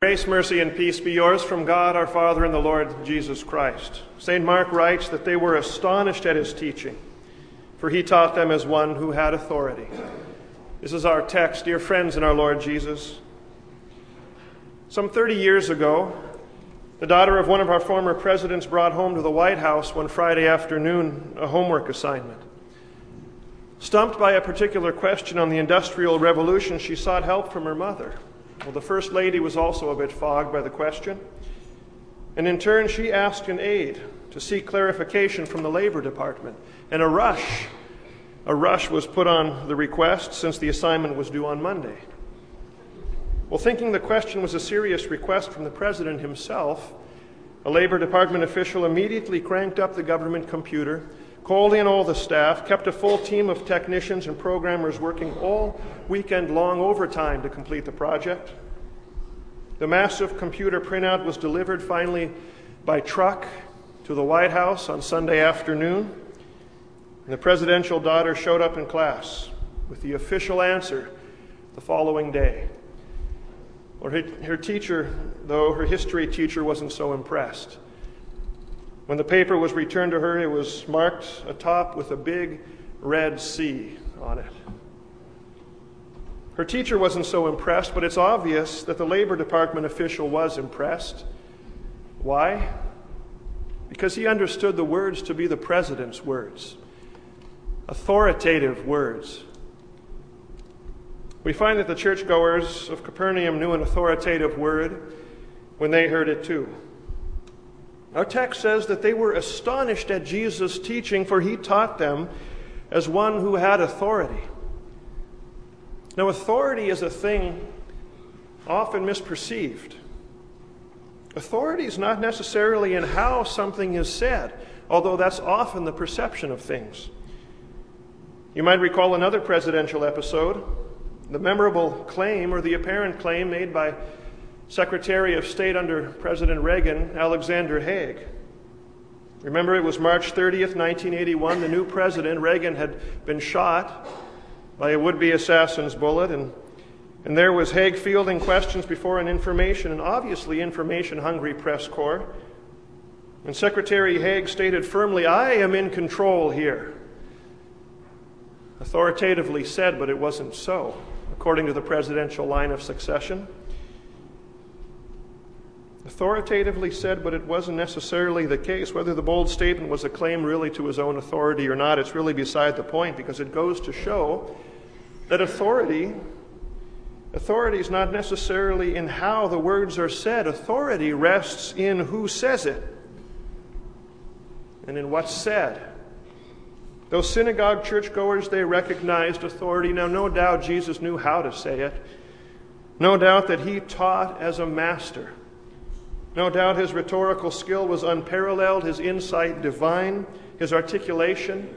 Grace, mercy, and peace be yours from God our Father and the Lord Jesus Christ. St. Mark writes that they were astonished at his teaching, for he taught them as one who had authority. This is our text, dear friends in our Lord Jesus. Some 30 years ago, the daughter of one of our former presidents brought home to the White House one Friday afternoon a homework assignment. Stumped by a particular question on the Industrial Revolution, she sought help from her mother. Well, the First Lady was also a bit fogged by the question. And in turn, she asked an aide to seek clarification from the Labor Department. And a rush, a rush was put on the request since the assignment was due on Monday. Well, thinking the question was a serious request from the President himself, a Labor Department official immediately cranked up the government computer called in all the staff, kept a full team of technicians and programmers working all weekend long overtime to complete the project. The massive computer printout was delivered finally by truck to the White House on Sunday afternoon. And the presidential daughter showed up in class with the official answer the following day. Well, her, her teacher, though, her history teacher, wasn't so impressed. When the paper was returned to her, it was marked atop with a big red C on it. Her teacher wasn't so impressed, but it's obvious that the Labor Department official was impressed. Why? Because he understood the words to be the president's words, authoritative words. We find that the churchgoers of Capernaum knew an authoritative word when they heard it too. Our text says that they were astonished at Jesus' teaching, for he taught them as one who had authority. Now, authority is a thing often misperceived. Authority is not necessarily in how something is said, although that's often the perception of things. You might recall another presidential episode, the memorable claim or the apparent claim made by Secretary of State under President Reagan, Alexander Haig. Remember, it was March 30th, 1981. The new president, Reagan, had been shot by a would be assassin's bullet, and, and there was Haig fielding questions before an information and obviously information hungry press corps. And Secretary Haig stated firmly, I am in control here. Authoritatively said, but it wasn't so, according to the presidential line of succession authoritatively said, but it wasn't necessarily the case. Whether the bold statement was a claim really to his own authority or not, it's really beside the point because it goes to show that authority authority is not necessarily in how the words are said. Authority rests in who says it and in what's said. Those synagogue churchgoers, they recognized authority. Now, no doubt Jesus knew how to say it. No doubt that he taught as a master. No doubt his rhetorical skill was unparalleled, his insight divine, his articulation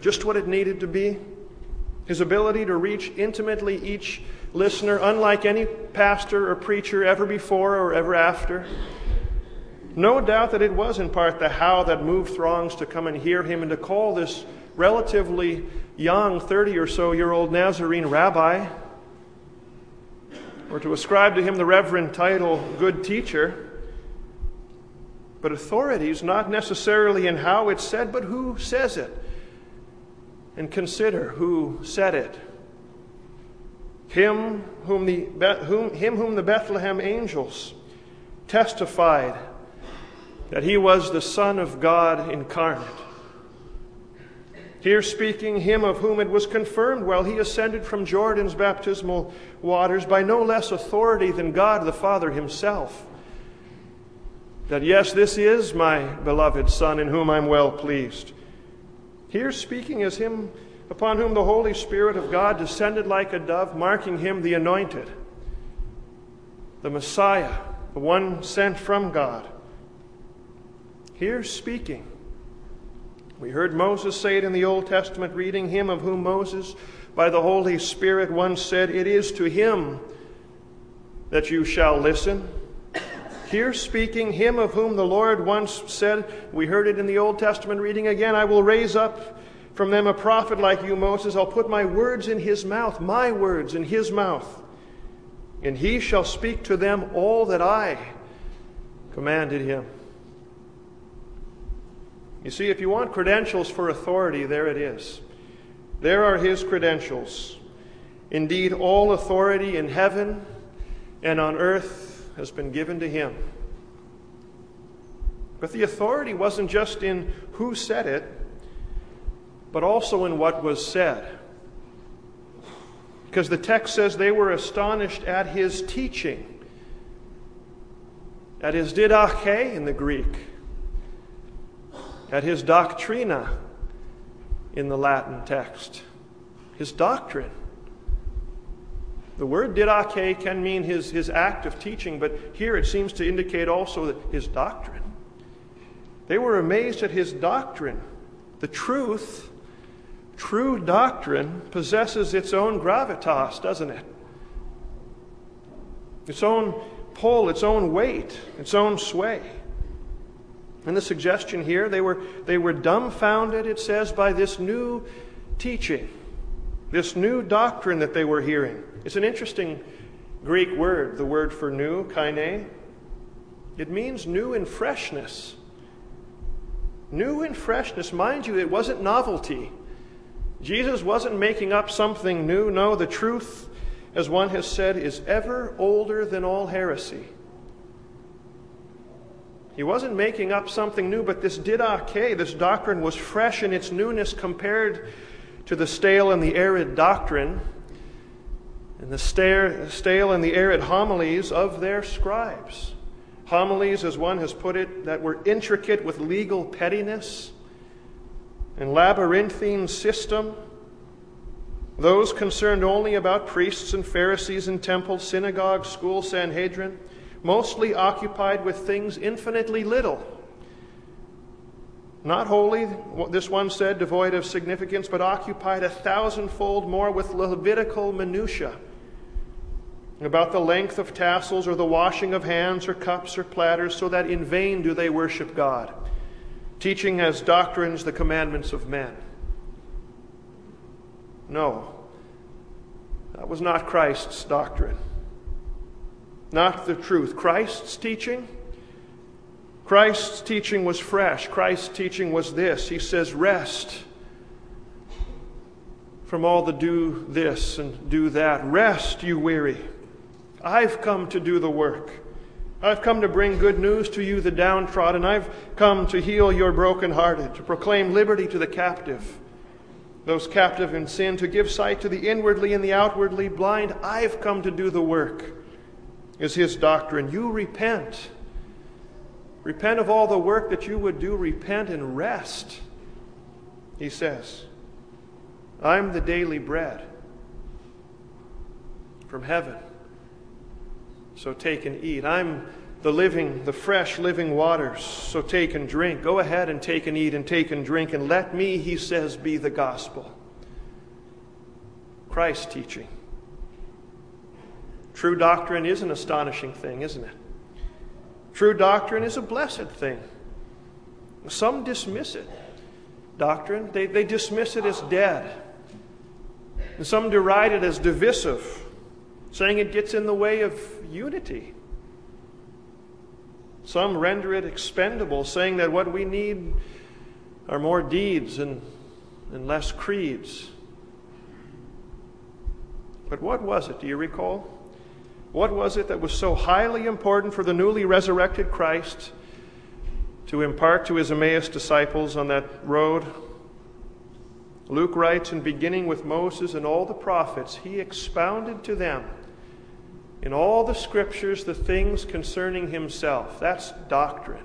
just what it needed to be, his ability to reach intimately each listener, unlike any pastor or preacher ever before or ever after. No doubt that it was in part the how that moved throngs to come and hear him and to call this relatively young, 30 or so year old Nazarene rabbi or to ascribe to him the reverend title good teacher. But authority is not necessarily in how it's said, but who says it. And consider who said it. Him whom the, whom, him whom the Bethlehem angels testified that he was the Son of God incarnate. Here speaking him of whom it was confirmed while he ascended from Jordan's baptismal waters by no less authority than God the Father himself. That yes, this is my beloved Son in whom I'm well pleased. Here speaking as him upon whom the Holy Spirit of God descended like a dove, marking him the anointed, the Messiah, the one sent from God. Here speaking we heard Moses say it in the Old Testament reading, him of whom Moses, by the Holy Spirit, once said, It is to him that you shall listen. Here speaking, him of whom the Lord once said, we heard it in the Old Testament reading again, I will raise up from them a prophet like you, Moses. I'll put my words in his mouth, my words in his mouth. and he shall speak to them all that I commanded him. You see, if you want credentials for authority, there it is. There are his credentials. Indeed, all authority in heaven and on earth has been given to him. But the authority wasn't just in who said it, but also in what was said. Because the text says they were astonished at his teaching, at his didache in the Greek, at his doctrina in the Latin text, his doctrine. The word didache can mean his, his act of teaching, but here it seems to indicate also that his doctrine. They were amazed at his doctrine. The truth, true doctrine, possesses its own gravitas, doesn't it? Its own pull, its own weight, its own sway. And the suggestion here, they were, they were dumbfounded, it says, by this new teaching, this new doctrine that they were hearing. It's an interesting Greek word, the word for new, kaine. It means new in freshness. New in freshness. Mind you, it wasn't novelty. Jesus wasn't making up something new. No, the truth, as one has said, is ever older than all heresy. He wasn't making up something new, but this didache, this doctrine, was fresh in its newness compared to the stale and the arid doctrine and the stale and the arid homilies of their scribes. Homilies, as one has put it, that were intricate with legal pettiness and labyrinthine system. Those concerned only about priests and Pharisees and temples, synagogues, school, Sanhedrin, mostly occupied with things infinitely little. Not wholly, this one said, devoid of significance, but occupied a thousandfold more with Levitical minutiae about the length of tassels or the washing of hands or cups or platters, so that in vain do they worship God, teaching as doctrines the commandments of men. No, that was not Christ's doctrine, not the truth. Christ's teaching. Christ's teaching was fresh. Christ's teaching was this. He says, Rest from all the do this and do that. Rest, you weary. I've come to do the work. I've come to bring good news to you, the downtrodden. I've come to heal your brokenhearted, to proclaim liberty to the captive, those captive in sin, to give sight to the inwardly and the outwardly blind. I've come to do the work, is his doctrine. You repent. Repent of all the work that you would do. Repent and rest, he says. I'm the daily bread from heaven. So take and eat. I'm the living, the fresh living waters. So take and drink. Go ahead and take and eat and take and drink. And let me, he says, be the gospel. Christ teaching. True doctrine is an astonishing thing, isn't it? True doctrine is a blessed thing. Some dismiss it. Doctrine, they, they dismiss it as dead. And some deride it as divisive saying it gets in the way of unity. Some render it expendable, saying that what we need are more deeds and, and less creeds. But what was it? Do you recall? What was it that was so highly important for the newly resurrected Christ to impart to his Emmaus disciples on that road? Luke writes, in beginning with Moses and all the prophets, he expounded to them in all the scriptures the things concerning himself. That's doctrine.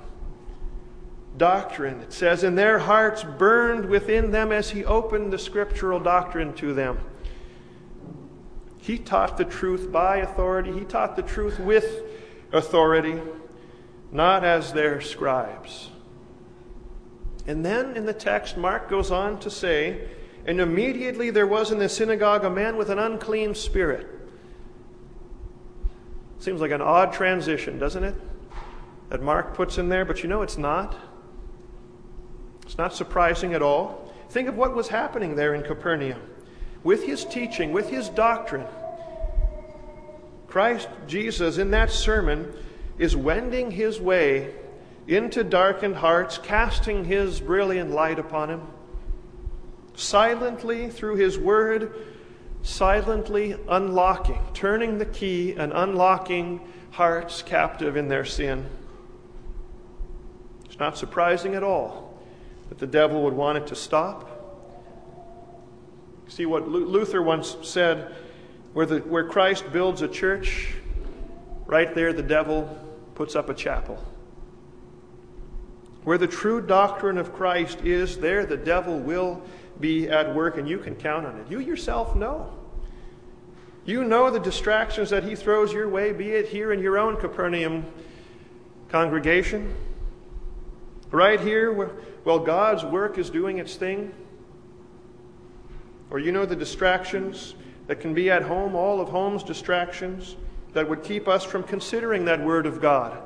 Doctrine. It says, and their hearts burned within them as he opened the scriptural doctrine to them. He taught the truth by authority, he taught the truth with authority, not as their scribes. And then in the text, Mark goes on to say, And immediately there was in the synagogue a man with an unclean spirit. Seems like an odd transition, doesn't it? That Mark puts in there, but you know it's not. It's not surprising at all. Think of what was happening there in Capernaum. With his teaching, with his doctrine, Christ Jesus, in that sermon, is wending his way into darkened hearts, casting his brilliant light upon him. Silently, through his word, silently unlocking, turning the key and unlocking hearts captive in their sin. It's not surprising at all that the devil would want it to stop. See what Luther once said where, the, where Christ builds a church, right there the devil puts up a chapel. Where the true doctrine of Christ is, there the devil will be at work, and you can count on it. You yourself know. You know the distractions that he throws your way, be it here in your own Capernaum congregation, right here where, while God's work is doing its thing, or you know the distractions that can be at home, all of home's distractions that would keep us from considering that Word of God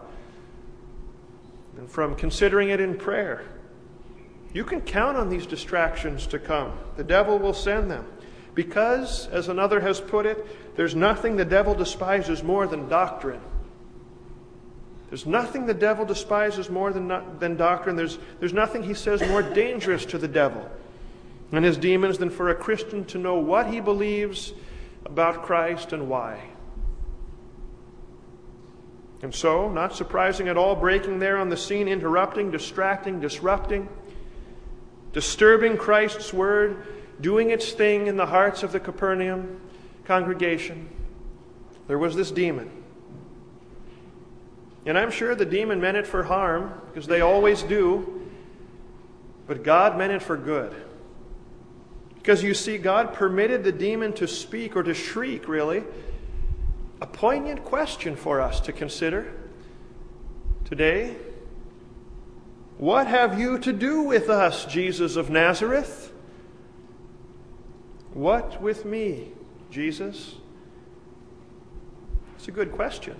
and from considering it in prayer. You can count on these distractions to come. The devil will send them. Because, as another has put it, there's nothing the devil despises more than doctrine. There's nothing the devil despises more than, than doctrine. There's, there's nothing he says more dangerous to the devil and his demons than for a Christian to know what he believes about Christ and why. And so, not surprising at all, breaking there on the scene, interrupting, distracting, disrupting, disturbing Christ's word, doing its thing in the hearts of the Capernaum congregation, there was this demon. And I'm sure the demon meant it for harm, because they always do, but God meant it for good. Because you see, God permitted the demon to speak or to shriek, really. A poignant question for us to consider today. What have you to do with us, Jesus of Nazareth? What with me, Jesus? It's a good question.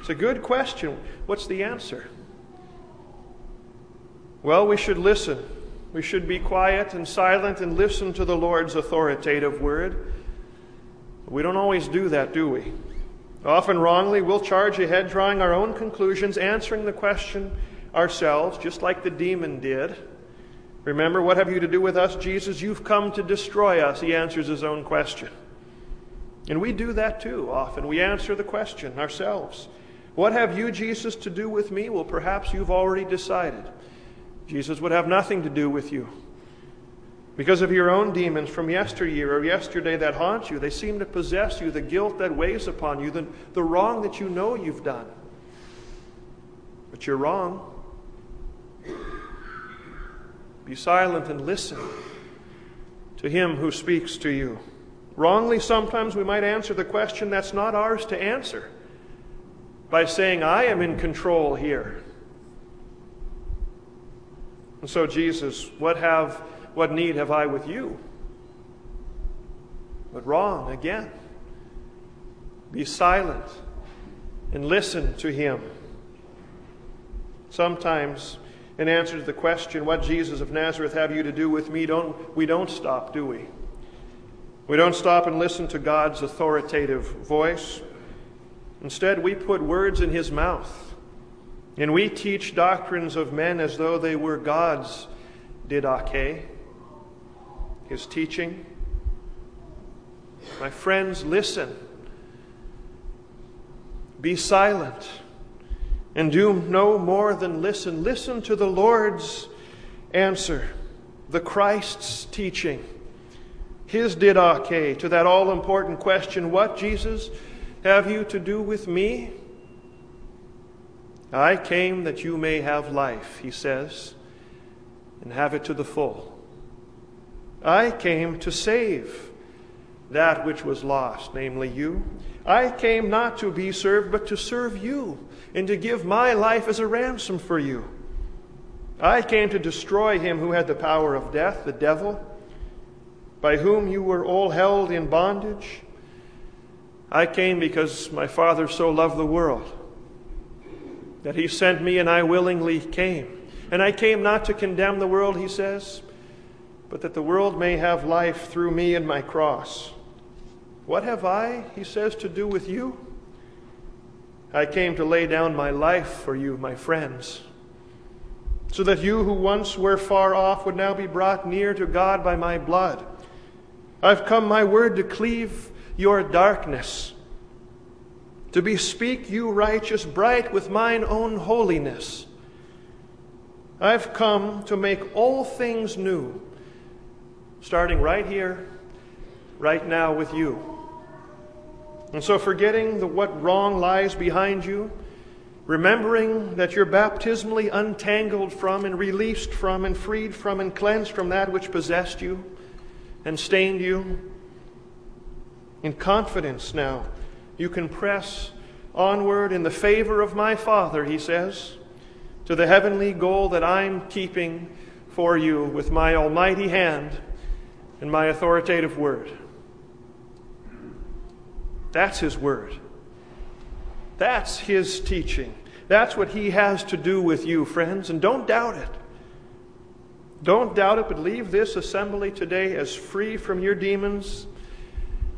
It's a good question. What's the answer? Well, we should listen we should be quiet and silent and listen to the Lord's authoritative word. We don't always do that, do we? Often wrongly, we'll charge ahead, drawing our own conclusions, answering the question ourselves, just like the demon did. Remember, what have you to do with us, Jesus? You've come to destroy us. He answers his own question. And we do that too often. We answer the question ourselves. What have you, Jesus, to do with me? Well, perhaps you've already decided. Jesus would have nothing to do with you. Because of your own demons from yesteryear or yesterday that haunt you, they seem to possess you, the guilt that weighs upon you, the, the wrong that you know you've done. But you're wrong. Be silent and listen to him who speaks to you. Wrongly, sometimes we might answer the question that's not ours to answer by saying, I am in control here. And so, Jesus, what have what need have I with you? But wrong again. Be silent and listen to him. Sometimes, in answer to the question, What Jesus of Nazareth have you to do with me? Don't, we don't stop, do we? We don't stop and listen to God's authoritative voice. Instead, we put words in his mouth and we teach doctrines of men as though they were God's didache, his teaching. My friends, listen. Be silent and do no more than listen. Listen to the Lord's answer, the Christ's teaching, his didache to that all important question What, Jesus, have you to do with me? I came that you may have life, he says, and have it to the full. I came to save that which was lost, namely you. I came not to be served, but to serve you, and to give my life as a ransom for you. I came to destroy him who had the power of death, the devil, by whom you were all held in bondage. I came because my Father so loved the world that he sent me, and I willingly came. And I came not to condemn the world, he says, but that the world may have life through me and my cross. What have I, he says, to do with you? I came to lay down my life for you, my friends, so that you who once were far off would now be brought near to God by my blood. I've come, my word, to cleave your darkness, to bespeak you righteous bright with mine own holiness. I've come to make all things new, starting right here, right now with you. And so, forgetting the, what wrong lies behind you, remembering that you're baptismally untangled from and released from and freed from and cleansed from that which possessed you and stained you, in confidence now, you can press onward in the favor of my Father, he says, to the heavenly goal that I'm keeping for you with my almighty hand and my authoritative word. That's His Word. That's His teaching. That's what He has to do with you, friends, and don't doubt it. Don't doubt it, but leave this assembly today as free from your demons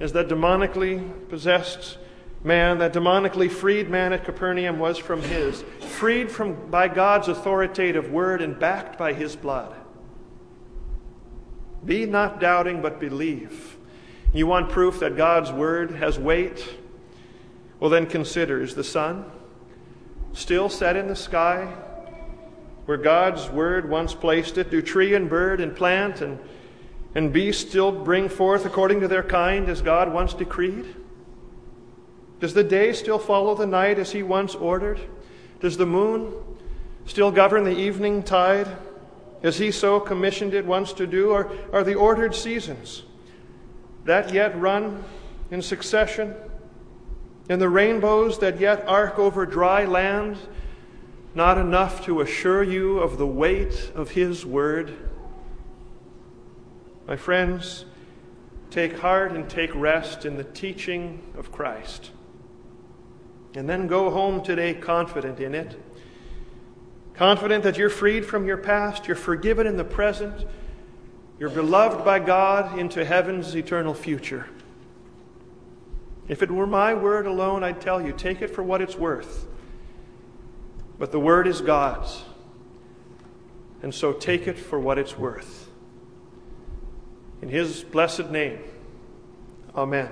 as that demonically possessed man, that demonically freed man at Capernaum was from his, freed from by God's authoritative word and backed by his blood. Be not doubting, but believe. You want proof that God's word has weight? Well, then consider is the sun still set in the sky where God's word once placed it? Do tree and bird and plant and, and beast still bring forth according to their kind as God once decreed? Does the day still follow the night as He once ordered? Does the moon still govern the evening tide as He so commissioned it once to do? Or are the ordered seasons? that yet run in succession, and the rainbows that yet arc over dry land, not enough to assure you of the weight of His word? My friends, take heart and take rest in the teaching of Christ. And then go home today confident in it. Confident that you're freed from your past, you're forgiven in the present, you're beloved by God into heaven's eternal future. If it were my word alone, I'd tell you, take it for what it's worth. But the word is God's. And so take it for what it's worth. In his blessed name, amen.